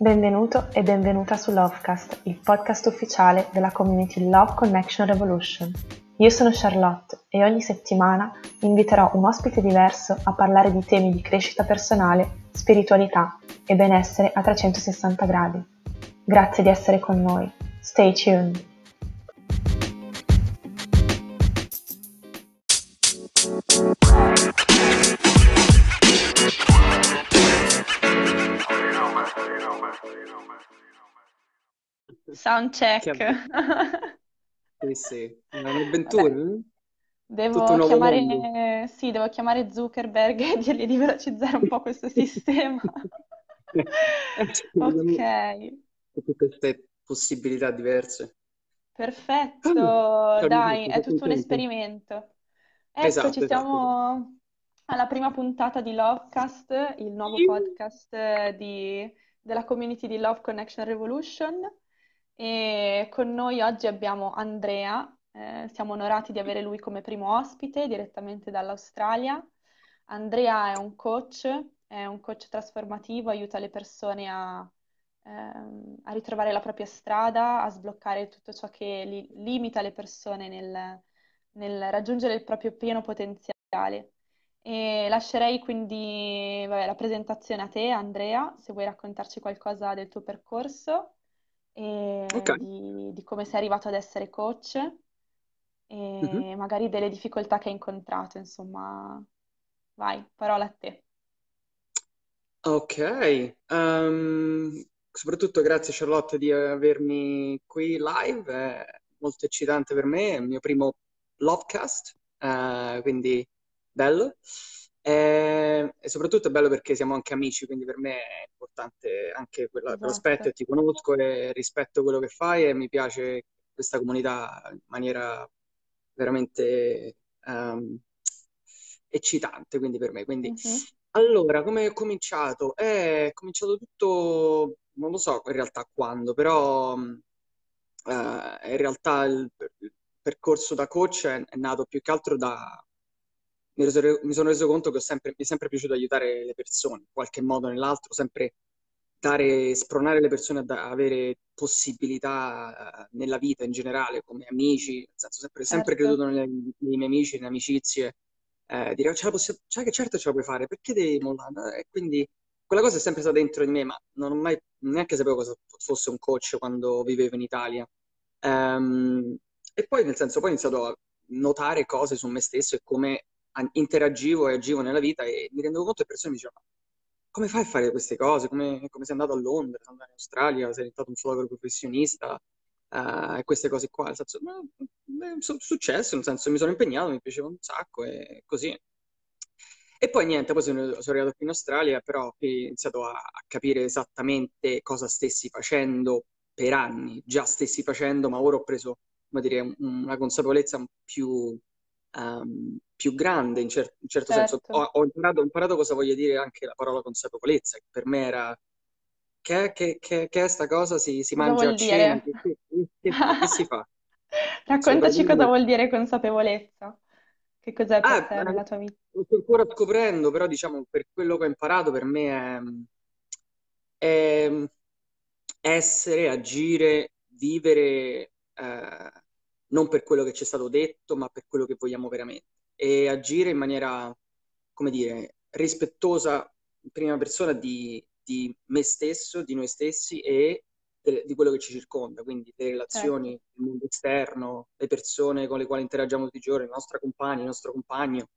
Benvenuto e benvenuta su Lovecast, il podcast ufficiale della community Love Connection Revolution. Io sono Charlotte e ogni settimana inviterò un ospite diverso a parlare di temi di crescita personale, spiritualità e benessere a 360 gradi. Grazie di essere con noi. Stay tuned. Sound check. Sì, sì, un'avventura. Vabbè. Devo chiamare, sì, devo chiamare Zuckerberg e dirgli di velocizzare un po' questo sistema. Ok, Tutte queste possibilità diverse. perfetto, Ah, dai, è tutto un esperimento. Esatto, Eccoci, esatto. siamo alla prima puntata di Lovecast, il nuovo podcast eh, di- della community di Love Connection Revolution. E con noi oggi abbiamo Andrea, eh, siamo onorati di avere lui come primo ospite direttamente dall'Australia. Andrea è un coach, è un coach trasformativo, aiuta le persone a, ehm, a ritrovare la propria strada, a sbloccare tutto ciò che li- limita le persone nel, nel raggiungere il proprio pieno potenziale. E lascerei quindi, vabbè, la presentazione a te, Andrea, se vuoi raccontarci qualcosa del tuo percorso E di, di come sei arrivato ad essere coach e magari delle difficoltà che hai incontrato, insomma, vai, parola a te. Ok, ehm, soprattutto grazie Charlotte di avermi qui live, è molto eccitante per me, è il mio primo Lovecast, eh, quindi bello. E, e soprattutto è bello perché siamo anche amici, quindi per me è importante anche quella- quell'aspetto Esatto. e ti conosco e rispetto quello che fai e mi piace questa comunità in maniera veramente ehm, eccitante, quindi per me. Quindi Mhm. allora, come ho cominciato? È cominciato tutto, non lo so in realtà quando, però eh, in realtà il, il percorso da coach è, è nato più che altro da... Mi, reso- mi sono reso conto che ho sempre, mi è sempre piaciuto aiutare le persone, in qualche modo o nell'altro, sempre dare, spronare le persone ad avere possibilità eh, nella vita in generale, come amici, nel senso sempre, sempre Certo, creduto nelle- nei miei amici, nelle amicizie eh, dire ce la possiamo, cioè che certo ce la puoi fare, perché devi mollare? E quindi quella cosa è sempre stata dentro di me, ma non ho mai neanche sapevo cosa fosse un coach quando vivevo in Italia. Ehm, e poi nel senso, poi ho iniziato a notare cose su me stesso e come interagivo e agivo nella vita e mi rendevo conto che le persone mi dicevano, come fai a fare queste cose? Come, come sei andato a Londra, sei andato in Australia, sei diventato un fotografo professionista? eh, e queste cose qua, nel senso, ma, è successo, nel senso mi sono impegnato, mi piaceva un sacco e così. E poi niente, poi sono, sono arrivato qui in Australia, però ho iniziato a, a capire esattamente cosa stessi facendo per anni, già stessi facendo, ma ora ho preso, come dire, un- una consapevolezza più, ehm, più grande, in, cer- in certo senso. Ho, certo. ho imparato, ho imparato cosa voglia dire anche la parola consapevolezza, che per me era che, che, che, che è sta cosa? Si, si mangia a cena? Che, che- che- si fa? Raccontaci cosa vuol dire consapevolezza. Che cos'è per Ah, te nella tua vita? sto ancora scoprendo, però diciamo per quello che ho imparato per me è, è essere, agire, vivere eh, non per quello che ci è stato detto, ma per quello che vogliamo veramente. E agire in maniera, come dire, rispettosa in prima persona di, di me stesso, di noi stessi e de- di quello che ci circonda, quindi le relazioni, Certo, il mondo esterno, le persone con le quali interagiamo tutti i giorni, la nostra compagna, il nostro compagno.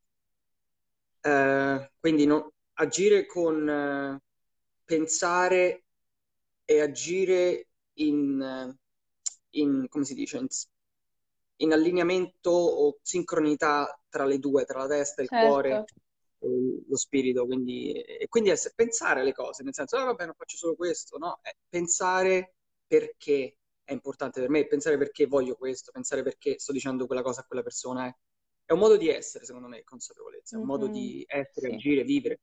Eh, quindi no- agire con eh, pensare e agire in, eh, in, come si dice, in, in allineamento o sincronità tra le due, tra la testa, il cuore certo, e lo spirito. Quindi, e quindi ess- pensare alle cose, nel senso, ah, vabbè, non faccio solo questo, no? Eh, pensare perché è importante per me, pensare perché voglio questo, pensare perché sto dicendo quella cosa a quella persona. È, è un modo di essere, secondo me, consapevolezza, è un modo Mhm, di essere, Sì, agire, vivere.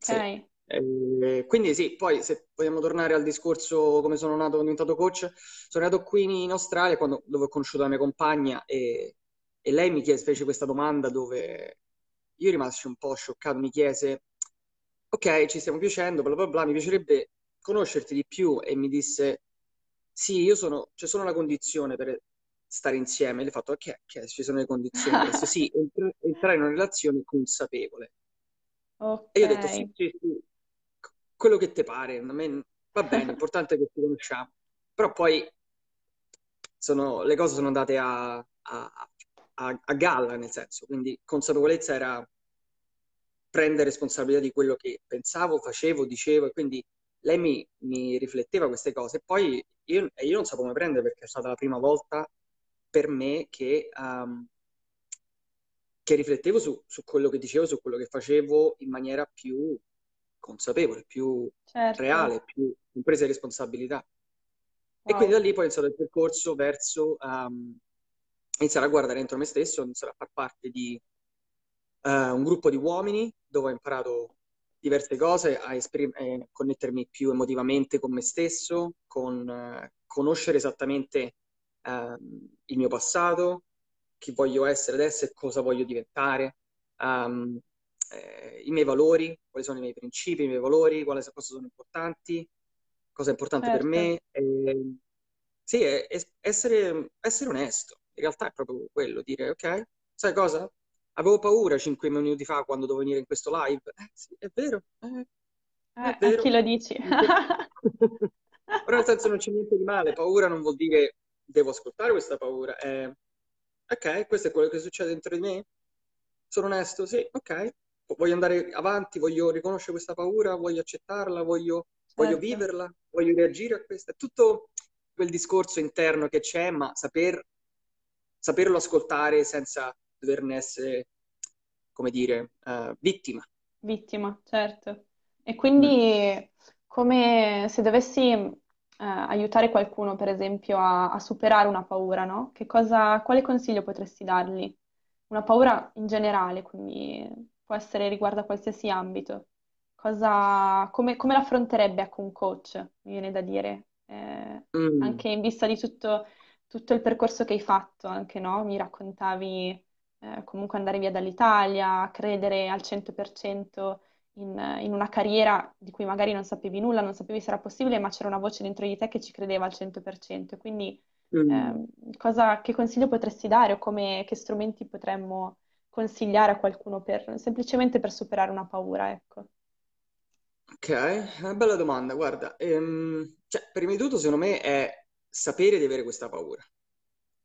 Sì. Eh, quindi sì, poi se vogliamo tornare al discorso come sono nato, sono diventato coach, sono nato qui in Australia quando- dove ho conosciuto la mia compagna e, e lei mi chiese, fece questa domanda dove io rimasi un po' scioccato, mi chiese ok, ci stiamo piacendo, bla bla bla, mi piacerebbe conoscerti di più e mi disse, sì, io sono, c'è solo una condizione per stare insieme. Le ho fatto, ok, ok, ci sono le condizioni. Adesso sì, entr- entrare in una relazione consapevole. Ok. E io ho detto, sì, sì, sì, quello che ti pare, me va bene, l'importante è che ci conosciamo. Però poi sono, le cose sono andate a, a, a, a galla, nel senso, quindi consapevolezza era prendere responsabilità di quello che pensavo, facevo, dicevo, e quindi lei mi, mi rifletteva queste cose. Poi io, io, non sapevo come prendere perché è stata la prima volta per me che, um, che riflettevo su, su, quello che dicevo, su quello che facevo in maniera più consapevole, più certo. reale, più con presa di responsabilità. Wow. E quindi da lì poi è iniziato il percorso verso um, iniziare a guardare dentro me stesso, iniziare a far parte di uh, un gruppo di uomini dove ho imparato diverse cose, a esprim- eh, connettermi più emotivamente con me stesso, con uh, conoscere esattamente uh, il mio passato, chi voglio essere adesso e cosa voglio diventare, um, eh, i miei valori, quali sono i miei principi, i miei valori, quali cosa sono importanti, cosa è importante certo. per me. E, sì, è, è essere, essere onesto. In realtà è proprio quello, dire ok, sai cosa? Avevo paura cinque minuti fa quando dovevo venire in questo live. Eh, sì, è vero. Eh, è eh, vero. A chi lo dici? Però nel senso non c'è niente di male. Paura non vuol dire devo ascoltare questa paura. Eh, ok, questo è quello che succede dentro di me. Sono onesto, sì, ok. Voglio andare avanti, voglio riconoscere questa paura, voglio accettarla, voglio, certo. voglio viverla, voglio reagire a questa. È tutto quel discorso interno che c'è, ma saper, saperlo ascoltare senza doverne essere, come dire, uh, vittima. Vittima, certo. E quindi come se dovessi uh, aiutare qualcuno, per esempio, a, a, superare una paura, no? Che cosa, quale consiglio potresti dargli? Una paura in generale, quindi può essere riguardo a qualsiasi ambito. Cosa, come, come l'affronterebbe ecco, un coach, mi viene da dire, eh, mm. anche in vista di tutto, tutto, il percorso che hai fatto, anche, no? Mi raccontavi eh, comunque andare via dall'Italia, credere al 100% in, in, una carriera di cui magari non sapevi nulla, non sapevi se era possibile, ma c'era una voce dentro di te che ci credeva al 100%. Quindi mm. eh, cosa, che consiglio potresti dare o come, che strumenti potremmo consigliare a qualcuno per, semplicemente per superare una paura, ecco? Ok, una bella domanda, guarda, ehm, cioè, prima di tutto secondo me è sapere di avere questa paura.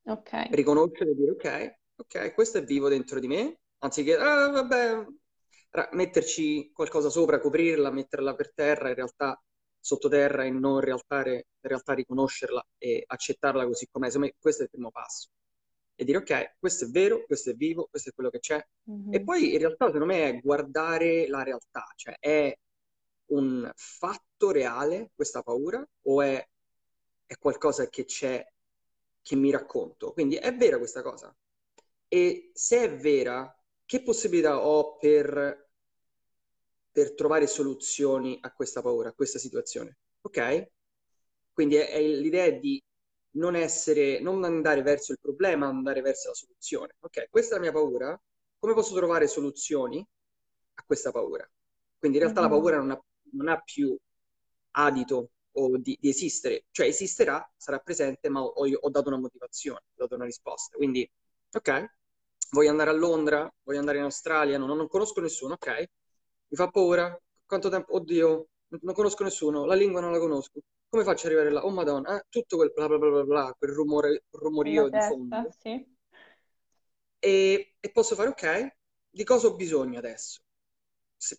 Ok. Riconoscere e dire ok, ok, questo è vivo dentro di me, anziché, ah, vabbè, metterci qualcosa sopra, coprirla, metterla per terra, in realtà sottoterra e non in realtà, in realtà riconoscerla e accettarla così com'è. Secondo me questo è il primo passo. E dire ok, questo è vero, questo è vivo, questo è quello che c'è. Mm-hmm. E poi in realtà secondo me è guardare la realtà, cioè è un fatto reale questa paura o è, è qualcosa che c'è che mi racconto? Quindi è vera questa cosa? E se è vera, che possibilità ho per, per trovare soluzioni a questa paura, a questa situazione? Ok? Quindi è, è l'idea di non essere, non andare verso il problema, andare verso la soluzione. Ok, questa è la mia paura. Come posso trovare soluzioni a questa paura? Quindi in realtà mm-hmm. la paura non ha, non ha, più adito o di, di, esistere, cioè esisterà, sarà presente, ma ho, ho dato una motivazione, ho dato una risposta. Quindi, ok, voglio andare a Londra, voglio andare in Australia, non, non conosco nessuno, ok? Mi fa paura? Quanto tempo? Oddio, non conosco nessuno, la lingua non la conosco. Come faccio ad arrivare là? Oh madonna, eh? tutto quel bla bla bla bla, bla quel rumore, rumorio di fondo. Sì. E, e, posso fare, ok, di cosa ho bisogno adesso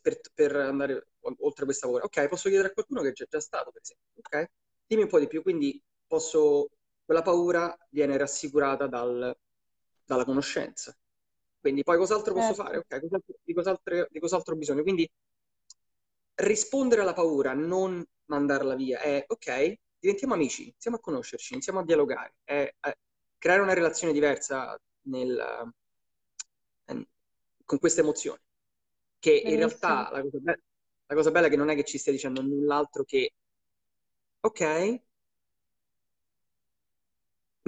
per, per, andare oltre questa paura? Ok, posso chiedere a qualcuno che c'è già stato, per esempio. Ok, dimmi un po' di più, quindi posso, quella paura viene rassicurata dal, dalla conoscenza. Quindi poi cos'altro certo. posso fare? Ok, cos'altro, di, cos'altro, di cos'altro ho bisogno? Quindi rispondere alla paura, non mandarla via, è ok, diventiamo amici, iniziamo a conoscerci, iniziamo a dialogare, è, è creare una relazione diversa nel, eh, con queste emozioni. Che Benissimo. in realtà la cosa, be- la cosa bella è che non è che ci stia dicendo null'altro che ok,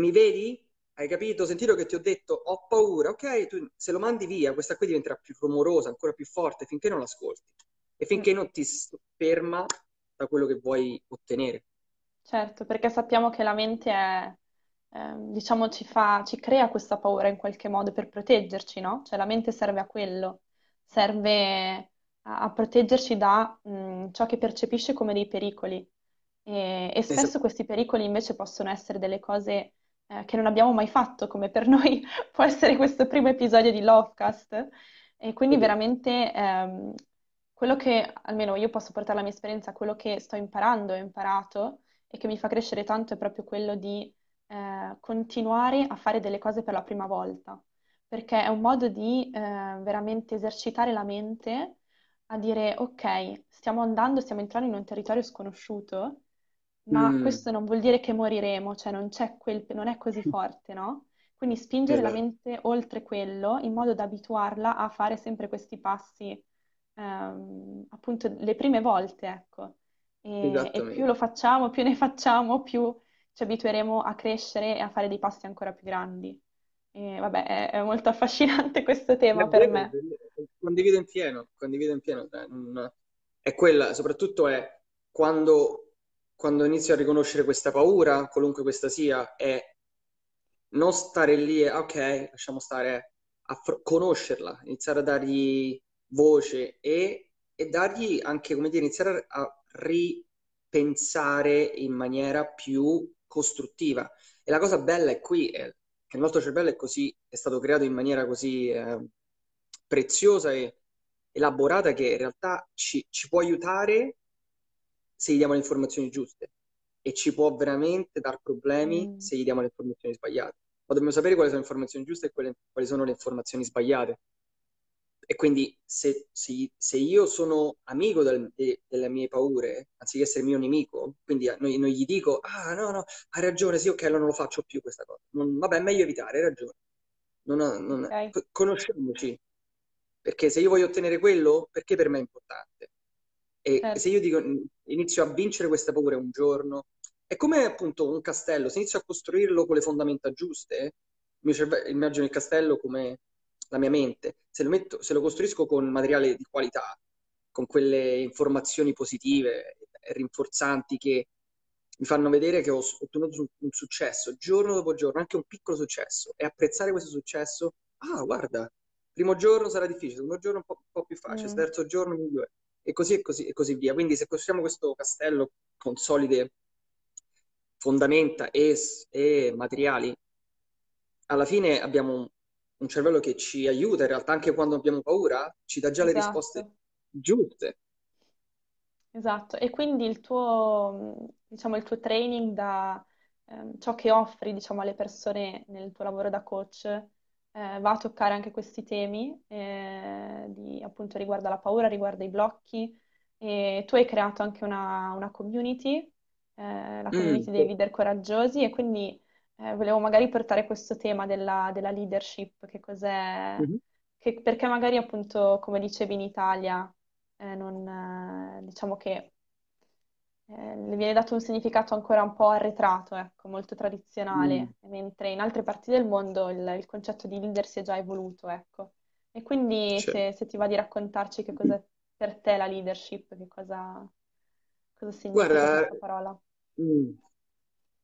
mi vedi? Hai capito? Sentito che ti ho detto ho paura, ok? Tu, se lo mandi via, questa qui diventerà più rumorosa, ancora più forte finché non l'ascolti. E finché non ti ferma da quello che vuoi ottenere. Certo, perché sappiamo che la mente è, eh, diciamo, ci fa, ci crea questa paura in qualche modo per proteggerci, no? Cioè la mente serve a quello, serve a, a proteggerci da mh, mm, ciò che percepisce come dei pericoli. E, e spesso esatto. questi pericoli invece possono essere delle cose eh, che non abbiamo mai fatto, come per noi può essere questo primo episodio di Lovecast. E quindi veramente ehm, quello che, almeno io posso portare la mia esperienza, quello che sto imparando, ho imparato e che mi fa crescere tanto è proprio quello di eh, continuare a fare delle cose per la prima volta, perché è un modo di eh, veramente esercitare la mente a dire ok, stiamo andando, stiamo entrando in un territorio sconosciuto, ma mm. questo non vuol dire che moriremo, cioè non c'è quel, non è così forte, no? Quindi spingere esatto. la mente oltre quello in modo da abituarla a fare sempre questi passi, ehm, appunto le prime volte, ecco. E, e più lo facciamo, più ne facciamo, più ci abitueremo a crescere e a fare dei passi ancora più grandi. E vabbè, è, è molto affascinante questo tema per me. Condivido in pieno, condivido in pieno. È quella, soprattutto è quando, quando inizio a riconoscere questa paura, qualunque questa sia, è non stare lì e ok, lasciamo stare, a conoscerla, iniziare a dargli voce e, e dargli anche, come dire, iniziare a, ripensare in maniera più costruttiva. E la cosa bella è qui, è che il nostro cervello è così, è stato creato in maniera così eh, preziosa e elaborata che in realtà ci, ci può aiutare se gli diamo le informazioni giuste e ci può veramente dar problemi mm. se gli diamo le informazioni sbagliate. Ma dobbiamo sapere quali sono le informazioni giuste e quali, quali sono le informazioni sbagliate. E quindi se, se, se io sono amico del, de, delle mie paure, anziché essere mio nemico, quindi non, non, gli dico, ah no, no, hai ragione, sì, ok, allora non lo faccio più questa cosa. Non, vabbè, è meglio evitare, hai ragione. Non, non, okay. Conosciamoci. Perché se io voglio ottenere quello, perché per me è importante? E certo. se io dico, inizio a vincere questa paura un giorno, è come appunto un castello, se inizio a costruirlo con le fondamenta giuste, il mio cervello, immagino il castello come la mia mente, se lo, metto, se lo costruisco con materiale di qualità, con quelle informazioni positive e rinforzanti che mi fanno vedere che ho ottenuto un successo giorno dopo giorno, anche un piccolo successo, e apprezzare questo successo, ah, guarda, primo giorno sarà difficile, secondo giorno un po', un po più facile, mm. terzo giorno migliore, e così e così e così via. Quindi se costruiamo questo castello con solide fondamenta e, e materiali, alla fine abbiamo un, cervello che ci aiuta in realtà anche quando abbiamo paura, ci dà già esatto. le risposte giuste. Esatto, e quindi il tuo, diciamo, il tuo training da eh, ciò che offri, diciamo, alle persone nel tuo lavoro da coach eh, va a toccare anche questi temi, eh, di, appunto riguardo la paura, riguardo i blocchi. E tu hai creato anche una, una community, eh, la mm, community mm. dei leader coraggiosi, e quindi eh, volevo magari portare questo tema della, della leadership, che cos'è, mm-hmm. che, perché magari appunto, come dicevi in Italia, eh, non, eh, diciamo che eh, le viene dato un significato ancora un po' arretrato, ecco, molto tradizionale, mm. mentre in altre parti del mondo il, il, concetto di leader si è già evoluto, ecco. E quindi se, se, ti va di raccontarci che cos'è per te la leadership, che cosa, cosa significa Guarda, questa parola? Mm.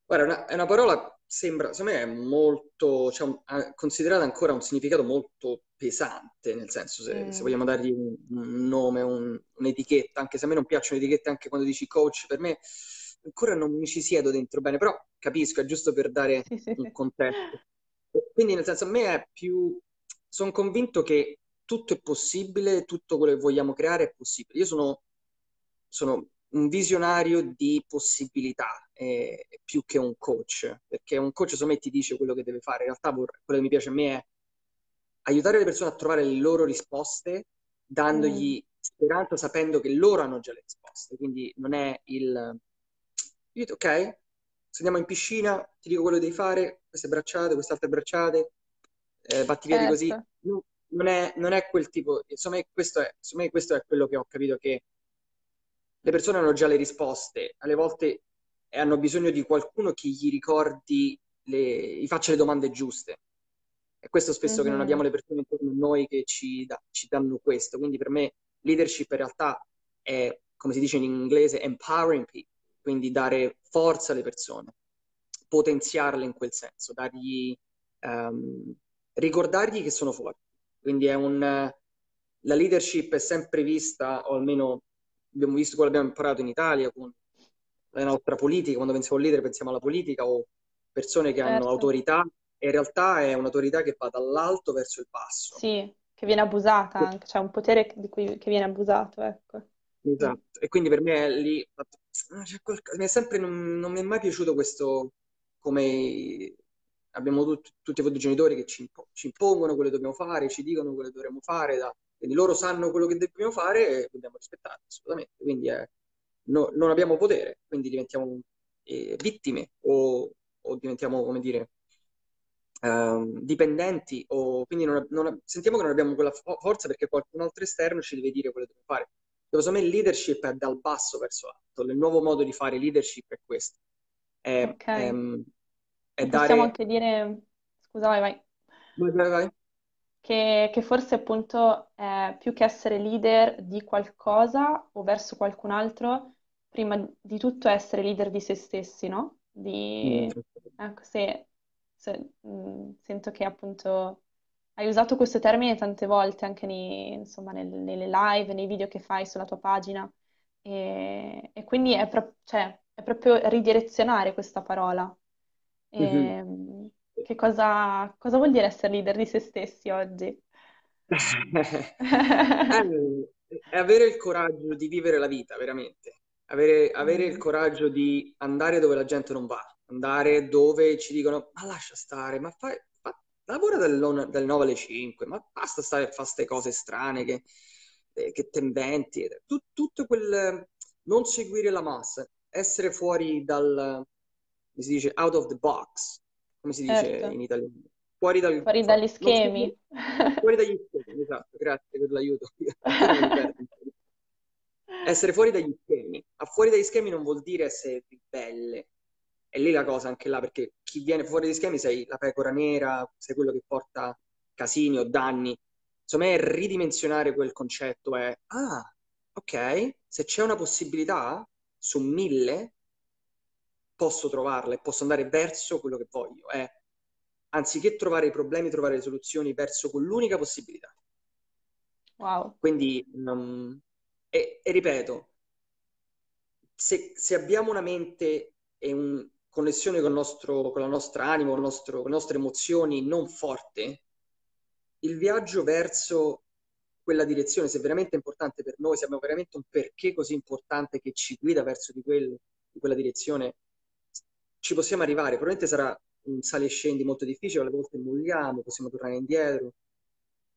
Guarda, è una, è una parola sembra, secondo me è molto, cioè, un, considerata ancora un significato molto pesante, nel senso se, mm. se vogliamo dargli un, un nome, un, un'etichetta, anche se a me non piacciono le etichette anche quando dici coach, per me ancora non mi ci siedo dentro bene, però capisco, è giusto per dare un contesto. Quindi nel senso a me è più, sono convinto che tutto è possibile, tutto quello che vogliamo creare è possibile. Io sono, sono un visionario di possibilità eh, più che un coach, perché un coach secondo me ti dice quello che deve fare, in realtà quello che mi piace a me è aiutare le persone a trovare le loro risposte, dandogli mm. speranza, sapendo che loro hanno già le risposte, quindi non è il... Io dico, ok, se andiamo in piscina, ti dico quello che devi fare, queste bracciate, queste altre bracciate, eh, batti via certo. così. Non è, non è, quel tipo, insomma, questo è, insomma, questo è quello che ho capito che le persone hanno già le risposte, alle volte hanno bisogno di qualcuno che gli ricordi, le, gli faccia le domande giuste. E questo spesso mm-hmm. che non mhm. abbiamo le persone intorno a noi che ci, da, ci danno questo. Quindi per me leadership in realtà è, come si dice in inglese, empowering people, quindi dare forza alle persone, potenziarle in quel senso, dargli, um, ricordargli che sono forti. Quindi è un, la leadership è sempre vista, o almeno abbiamo visto quello che abbiamo imparato in Italia con la nostra politica, quando pensiamo al leader pensiamo alla politica o persone che certo. hanno autorità, e in realtà è un'autorità che va dall'alto verso il basso. Sì, che viene abusata anche, c'è cioè un potere di cui, che viene abusato, ecco. Esatto, e quindi per me è lì, mi è sempre, non, non mi è mai piaciuto questo, come abbiamo tut, tutti i genitori che ci, ci, impongono quello che dobbiamo fare, ci dicono quello che dovremmo fare, da, quindi loro sanno quello che dobbiamo fare e dobbiamo assolutamente. Quindi è, no, non abbiamo potere, quindi diventiamo eh, vittime o, o, diventiamo, come dire, um, dipendenti o quindi non, non, sentiamo che non abbiamo quella forza perché qualcun altro esterno ci deve dire quello che dobbiamo fare. Secondo me il leadership è dal basso verso l'alto, il nuovo modo di fare leadership è questo. È, okay. è, è dare... Possiamo anche dire... Scusa, vai, vai. Vai, vai, vai che, che forse appunto è più che essere leader di qualcosa o verso qualcun altro, prima di tutto essere leader di se stessi, no? Di, mm. ecco, se, se, mh, mm, sento che appunto hai usato questo termine tante volte anche nei, insomma, nelle, nelle live, nei video che fai sulla tua pagina e, e quindi è, pro- cioè, è, proprio ridirezionare questa parola. E, mm-hmm. Che cosa, cosa vuol dire essere leader di se stessi oggi? è avere il coraggio di vivere la vita, veramente. Avere, avere il mm. coraggio di andare dove la gente non va, andare dove ci dicono ma lascia stare, ma fai, fa, lavora dalle, dalle 9 alle 5, ma basta stare a fare queste cose strane che, eh, che te inventi. Tut, tutto quel non seguire la massa, essere fuori dal, si dice, out of the box, come si dice certo. in italiano? Fuori, dal, fuori dagli schemi. fuori dagli schemi, esatto, grazie per l'aiuto. essere fuori dagli schemi. A fuori dagli schemi non vuol dire essere ribelle. È lì la cosa anche là, perché chi viene fuori dagli schemi sei la pecora nera, sei quello che porta casini o danni. Insomma, è ridimensionare quel concetto, è, ah, ok, se c'è una possibilità su mille, posso trovarla e posso andare verso quello che voglio. È anziché trovare i problemi, trovare le soluzioni verso quell'unica possibilità. Wow. Quindi, um, e, e, ripeto, se, se, abbiamo una mente e una connessione con, nostro, con la nostra anima, con, nostro, con le nostre emozioni non forte, il viaggio verso quella direzione, se è veramente importante per noi, se abbiamo veramente un perché così importante che ci guida verso di, quel, di quella direzione, ci possiamo arrivare. Probabilmente sarà un sali e scendi molto difficile, alle volte molliamo, possiamo tornare indietro,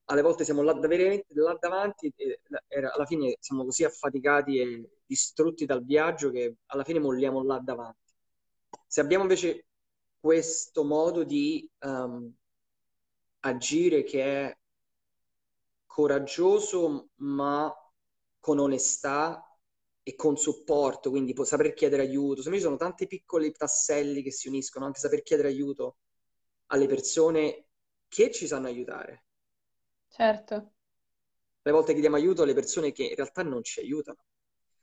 alle volte siamo là, veramente là davanti e alla fine siamo così affaticati e distrutti dal viaggio che alla fine molliamo là davanti. Se abbiamo invece questo modo di um, agire che è coraggioso ma con onestà e con supporto, quindi può saper chiedere aiuto. Secondo me ci sono tanti piccoli tasselli che si uniscono, anche saper chiedere aiuto alle persone che ci sanno aiutare. Certo. Le volte chiediamo aiuto alle persone che in realtà non ci aiutano.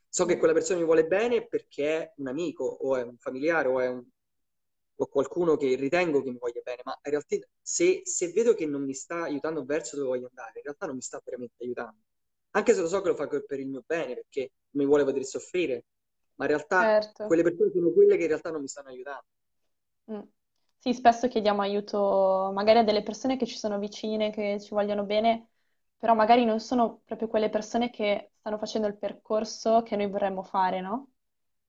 So che quella persona mi vuole bene perché è un amico o è un familiare o è un, o qualcuno che ritengo che mi voglia bene, ma in realtà se, se vedo che non mi sta aiutando verso dove voglio andare, in realtà non mi sta veramente aiutando anche se lo so che lo fa per il mio bene, perché mi vuole vedere soffrire, ma in realtà certo. quelle persone sono quelle che in realtà non mi stanno aiutando. Mm. Sì, spesso chiediamo aiuto magari a delle persone che ci sono vicine, che ci vogliono bene, però magari non sono proprio quelle persone che stanno facendo il percorso che noi vorremmo fare, no?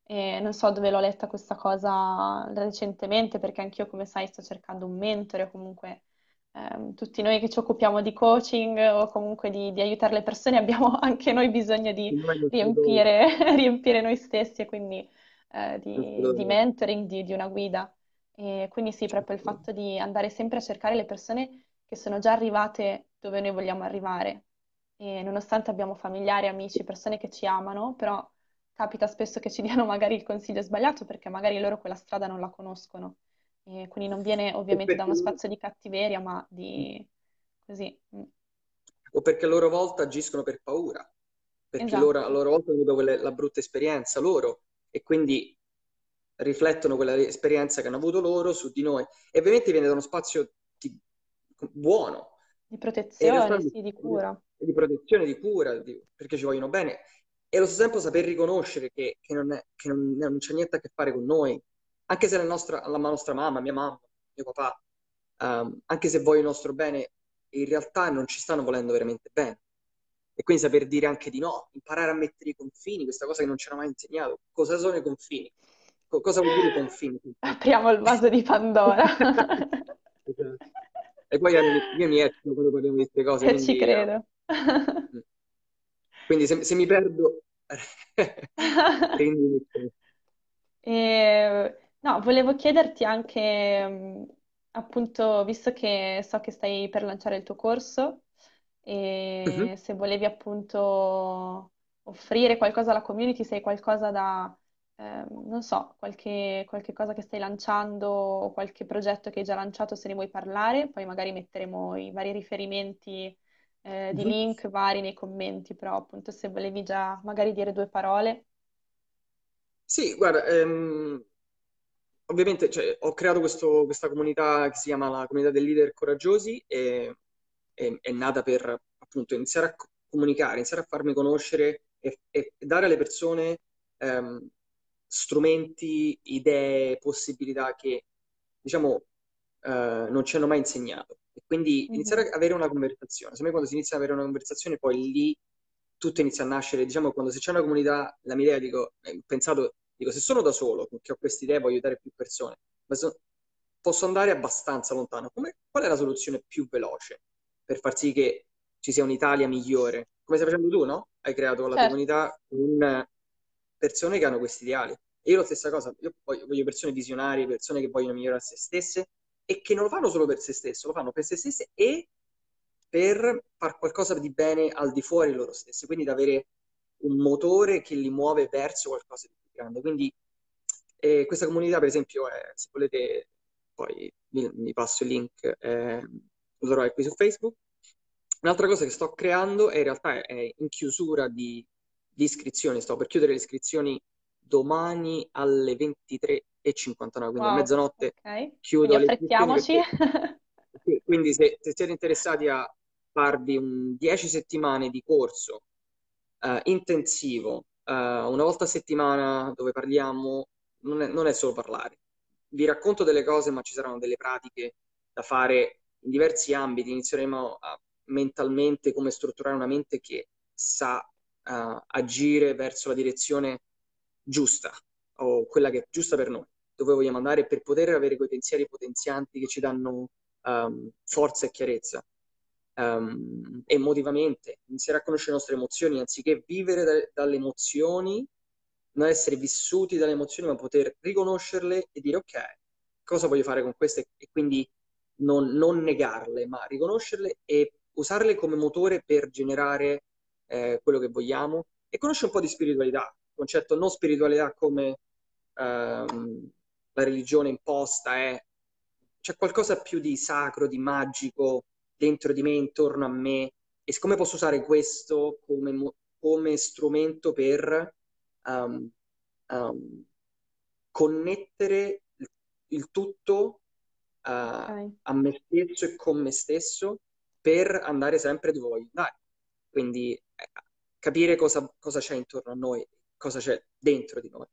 E non so dove l'ho letta questa cosa recentemente, perché anch'io, come sai, sto cercando un mentore o comunque ehm, tutti noi che ci occupiamo di coaching o comunque di, di aiutare le persone abbiamo anche noi bisogno di riempire, riempire noi stessi e quindi eh, di, di, mentoring, di, di, una guida. E quindi sì, proprio il fatto di andare sempre a cercare le persone che sono già arrivate dove noi vogliamo arrivare. E nonostante abbiamo familiari, amici, persone che ci amano, però capita spesso che ci diano magari il consiglio sbagliato perché magari loro quella strada non la conoscono. E quindi non viene ovviamente da uno spazio di cattiveria, ma di così. Mm. O perché a loro volta agiscono per paura, perché Esatto. loro, a loro volta hanno avuto quelle- la brutta esperienza loro e quindi riflettono quella esperienza che hanno avuto loro su di noi. E ovviamente viene da uno spazio di- buono, Di protezione, di, sì, di cura. di protezione, di cura, di- perché ci vogliono bene. E allo stesso tempo saper riconoscere che, che non è- che non, non c'è niente a che fare con noi, anche se la nostra, la nostra mamma, mia mamma, mio papà, ehm, anche se vogliono il nostro bene, in realtà non ci stanno volendo veramente bene. E quindi saper dire anche di no, imparare a mettere i confini, questa cosa che non ci hanno mai insegnato. Cosa sono i confini? Co- cosa vuol dire i confini? Apriamo il vaso di Pandora. E poi io, mi esco quando parliamo di queste cose, ci quindi, eh, credo. quindi se, se mi perdo. E, no, volevo chiederti anche, mh, appunto, visto che so che stai per lanciare il tuo corso, Mhm. e se volevi appunto offrire qualcosa alla community, se hai qualcosa da, ehm, non so, qualche, qualche cosa che stai lanciando o qualche progetto che hai già lanciato, se ne vuoi parlare, poi magari metteremo i vari riferimenti, eh, di Mhm. link vari nei commenti, però appunto se volevi già magari dire due parole. Sì, guarda, ehm, ovviamente cioè, ho creato questo- questa comunità che si chiama la comunità dei leader coraggiosi e è, è nata per appunto iniziare a co- comunicare, iniziare a farmi conoscere e, e dare alle persone ehm, strumenti, idee, possibilità che diciamo eh, non ci hanno mai insegnato. E quindi Mhm. iniziare ad avere una conversazione. Secondo me quando si inizia ad avere una conversazione, poi lì tutto inizia a nascere. Diciamo, quando se c'è una comunità, la mia idea, dico, eh, ho pensato, dico, se sono da solo, che ho questa idea, voglio aiutare più persone, ma so- posso andare abbastanza lontano. Come- qual è la soluzione più veloce per far sì che ci sia un'Italia migliore? Come stai facendo tu, no? Hai creato la Certo. comunità con persone che hanno questi ideali. E io la stessa cosa, io voglio, voglio persone visionarie, persone che vogliono migliorare se stesse e che non lo fanno solo per se stesse, lo fanno per se stesse e per far qualcosa di bene al di fuori di loro stessi, quindi da avere un motore che li muove verso qualcosa di grande. Quindi eh, questa comunità, per esempio, è, se volete, poi vi, vi passo il link, eh, lo troverete qui su Facebook. Un'altra cosa che sto creando è in realtà è, in chiusura di, di iscrizioni, sto per chiudere le iscrizioni domani alle 23.59, quindi a Wow, mezzanotte ok. chiudo Quindi le iscrizioni affrettiamoci. perché sì, Quindi se, se siete interessati a farvi un 10 settimane di corso eh, intensivo, eh, una volta a settimana dove parliamo, non è, non è solo parlare. Vi racconto delle cose, ma ci saranno delle pratiche da fare in diversi ambiti. Inizieremo a, mentalmente come strutturare una mente che sa eh, agire verso la direzione giusta o quella che è giusta per noi, dove vogliamo andare per poter avere quei pensieri potenzianti che ci danno um, forza e chiarezza. Um, emotivamente, iniziare a conoscere le nostre emozioni, anziché vivere da- dalle emozioni, non essere vissuti dalle emozioni, ma poter riconoscerle e dire ok, cosa voglio fare con queste? E quindi non, non negarle, ma riconoscerle e usarle come motore per generare eh, quello che vogliamo. E conoscere un po' di spiritualità, concetto non spiritualità come ehm, la religione imposta è c'è qualcosa più di sacro, di magico dentro di me, intorno a me, e come posso usare questo come, come strumento per um, um, connettere il, il tutto uh, Ok. a me stesso e con me stesso per andare sempre dove voglio andare. Quindi eh, capire cosa, cosa c'è intorno a noi, cosa c'è dentro di noi.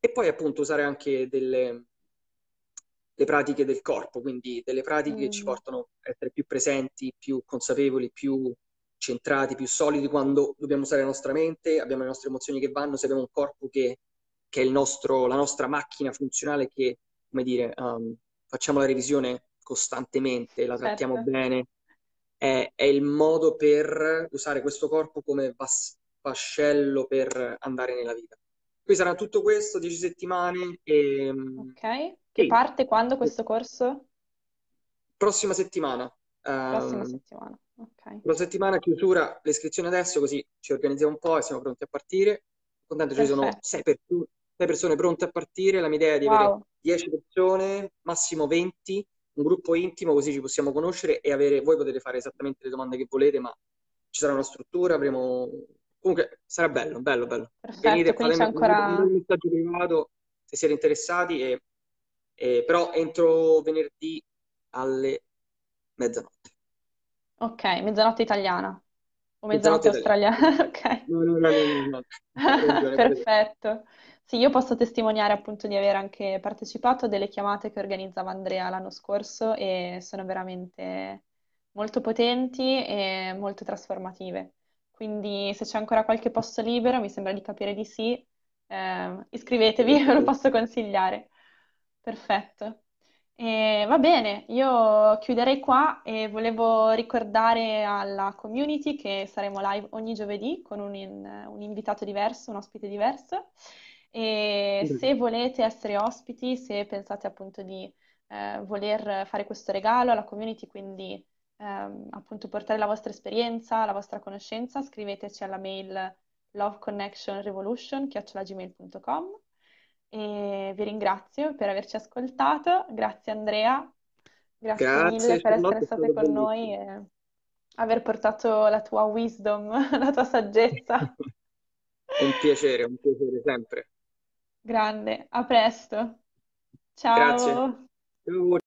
E poi appunto usare anche delle le pratiche del corpo, quindi delle pratiche che ci Mm. portano a essere più presenti, più consapevoli, più centrati, più solidi quando dobbiamo usare la nostra mente, abbiamo le nostre emozioni che vanno, se abbiamo un corpo che, che è il nostro, la nostra macchina funzionale che, come dire, um, facciamo la revisione costantemente, la trattiamo Certo. bene, è, è il modo per usare questo corpo come vas- vascello per andare nella vita. Qui sarà tutto questo, 10 settimane e Ok. Che sì, parte quando questo corso? prossima settimana. Prossima Ehm, settimana. Ok. la settimana chiusura le iscrizioni adesso, così ci organizziamo un po' e siamo pronti a partire. Contento, ci sono sei, perso- sei persone pronte a partire. La mia idea è di avere Wow. 10 persone, massimo 20, un gruppo intimo, così ci possiamo conoscere e avere, voi potete fare esattamente le domande che volete, ma ci sarà una struttura, avremo Comunque sarà bello, bello, bello. Perfetto, Venite, fatemi ancora... un messaggio privato se siete interessati, e, e- però entro venerdì alle mezzanotte. Ok, mezzanotte italiana o Mezzanotte mezzanotte australiana, ok. No, no, no. Perfetto. Sì, io posso testimoniare appunto di aver anche partecipato a delle chiamate che organizzava Andrea l'anno scorso e sono veramente molto potenti e molto trasformative. Quindi se c'è ancora qualche posto libero, mi sembra di capire di sì, eh, iscrivetevi, ve lo posso consigliare. Perfetto. E va bene, io chiuderei qua e volevo ricordare alla community che saremo live ogni giovedì con un, un invitato diverso, un ospite diverso. E se volete essere ospiti, se pensate appunto di eh, voler fare questo regalo alla community, quindi ehm, appunto portare la vostra esperienza, la vostra conoscenza, scriveteci alla mail loveconnectionrevolution@gmail.com e vi ringrazio per averci ascoltato. Grazie Andrea, grazie, grazie mille per essere state con benissimo. noi e aver portato la tua wisdom, la tua saggezza. un piacere, un piacere sempre. Grande, a presto. Ciao. Grazie. Ciao.